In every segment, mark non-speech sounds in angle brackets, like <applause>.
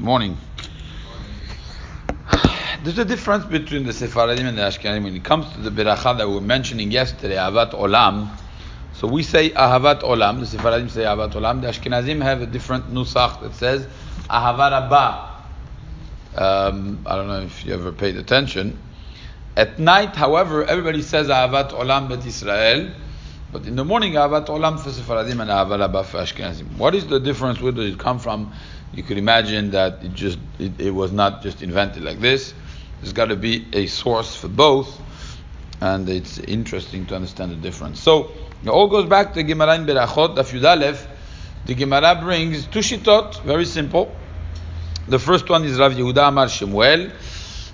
morning. There's a difference between the Sephardim and the Ashkenazim when it comes to the beracha that we were mentioning yesterday, Ahavat Olam. So we say Ahavat Olam, the Sephardim say Ahavat Olam. The Ashkenazim have a different nusach that says Ahava Rabba. Um, I don't know if you ever paid attention. At night, however, everybody says Ahavat Olam Bet Israel. But in the morning, Ahavat Olam for Sephardim and Ahava Rabba for Ashkenazim. What is the difference? Where does it come from? You could imagine that it just it, it was not just invented like this. There's got to be a source for both, and it's interesting to understand the difference. So it all goes back to Gemara in Berachot, Daf Yud The Gemara brings two shitot, very simple. The first one is Rav Yehuda Amar Shemuel.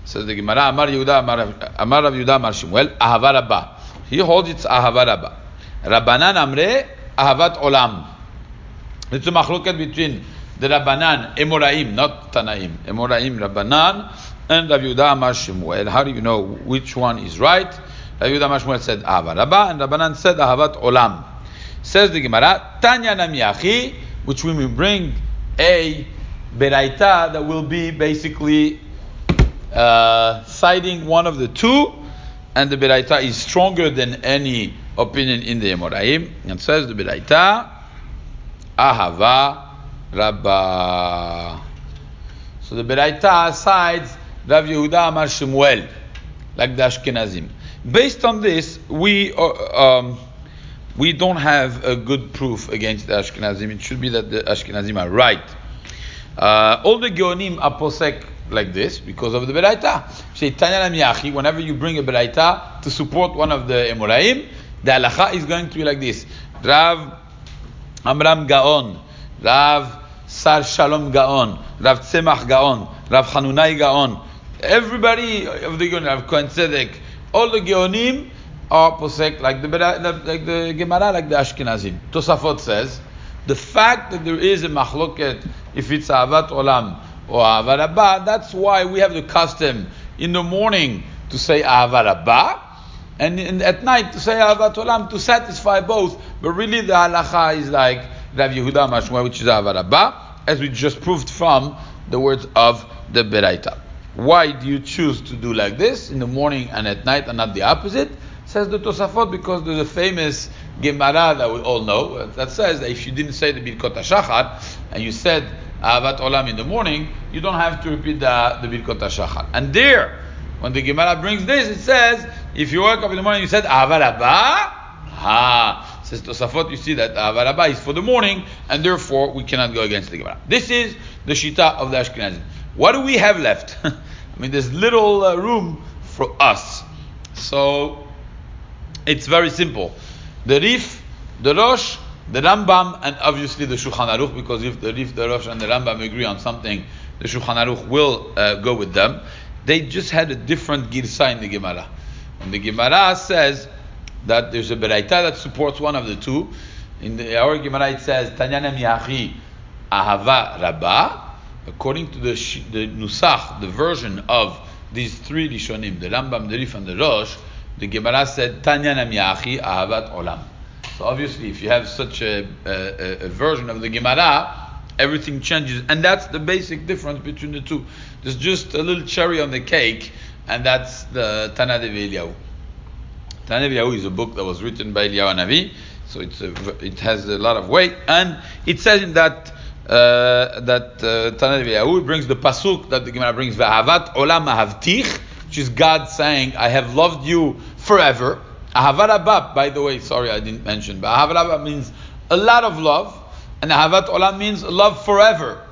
Says the Gemara Amar Yehuda Amar, Amar Rav Yehuda Amar Shemuel Ahava Rabba. He holds it's Ahava Rabba. Rabbanan Amre Ahavat Olam. It's a machloket between the Rabbanan, Emoraim, not Tanaim. Emoraim, Rabbanan, and Rav Yehuda Amar. How do you know which one is right? Rav Yehuda Amar said Ahava Rabba, and Rabbanan said Ahavat Olam. Says the Gemara, Tanya Namiyachi, which we will bring a Beraita that will be basically uh, citing one of the two, and the Beraita is stronger than any opinion in the Emoraim, and says the Beraita, Ahava Rabba. So the Beraita sides Rav Yehuda Amar Shemuel, like the Ashkenazim. Based on this, we uh, um, we don't have a good proof against the Ashkenazim. It should be that the Ashkenazim are right. Uh, all the Geonim are posek like this because of the Beraita. Say Tanya whenever you bring a Beraita to support one of the Emoraim, the halacha is going to be like this. Rav Amram Gaon, Rav Sar Shalom Gaon, Rav Tzemach Gaon, Rav Hanunai Gaon, everybody of the Geonim, Rav Kohen Tzedek, all the Geonim are posek like the like the Gemara, like the Ashkenazim. Tosafot says the fact that there is a machloket if it's avat olam or ahava rabba, that's why we have the custom in the morning to say ahava rabba, and, in, at night to say avat olam to satisfy both. But really, the halacha is like Rav Yehuda Mashma, which is ahava rabba, as we just proved from the words of the Beraita. Why do you choose to do like this in the morning and at night and not the opposite? Says the Tosafot because there's a famous Gemara that we all know uh, that says that if you didn't say the Birkot HaShachar and you said Ahavat Olam in the morning, you don't have to repeat the, the Birkot HaShachar. And there, when the Gemara brings this, it says, if you wake up in the morning, you said Ahava Rabba, ha, says Tosafot, you see that Ahavat is for the morning, and therefore we cannot go against the Gemara. This is the Shita of the Ashkenazim. What do we have left? <laughs> I mean, there's little uh, room for us. So, it's very simple. The Rif, the Rosh, the Rambam, and obviously the Shulchan Aruch, because if the Rif, the Rosh, and the Rambam agree on something, the Shulchan Aruch will uh, go with them. They just had a different girsa in the Gemara. And the Gemara says that there's a Beraita that supports one of the two. In the, our Gemara it says, Tanyana Miyachi Ahava Rabba. According to the, the Nusach, the version of these three Rishonim, the Rambam, the Rif, and the Rosh, the Gemara said, Tanya Namiyachi Ahavat Olam. So obviously, if you have such a, a, a, version of the Gemara, everything changes. And that's the basic difference between the two. There's just a little cherry on the cake, and that's the Tana de Eliyahu. Tana de Eliyahu is a book that was written by Eliyahu Navi, so it's a, it has a lot of weight. And it says in that uh, that uh, de brings the pasuk that the Gemara brings, V'ahavat Olam Ahavtich, which is God saying, I have loved you forever. Ahavat by the way, sorry I didn't mention, but Ahavat means a lot of love, and Ahavat Olam means love forever.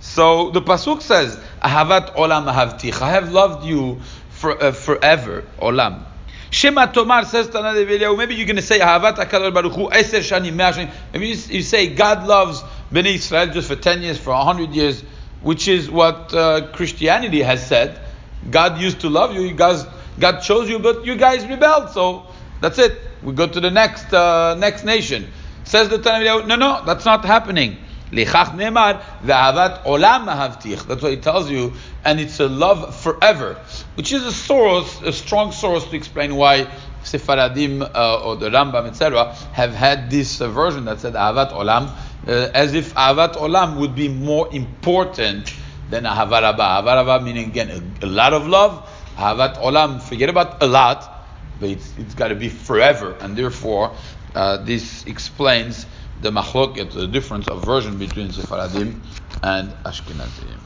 So the Pasuk says, Ahavat Olam Ahavtich, I have loved you for, uh, forever, Olam. Shema Tomar says Tana maybe you're going to say Ahavat HaKadosh Baruch Hu, Eser Shani, Shani. Maybe you, say God loves Bnei Israel just for 10 years, for 100 years, which is what uh, Christianity has said. God used to love you, you guys, God chose you, but you guys rebelled, so that's it. We go to the next uh, next nation. Says the Tanakh, no, no, that's not happening. That's what it tells you, and it's a love forever, which is a source, a strong source to explain why Sefaradim uh, or the Rambam, etc., have had this uh, version that said avat olam, uh, as if avat olam would be more important than ahavaraba. Ahavaraba meaning again a, a lot of love. Avat olam, forget about a lot, but it's, it's got to be forever, and therefore uh, this explains the machloket, the difference of version between Sephardim and Ashkenazim.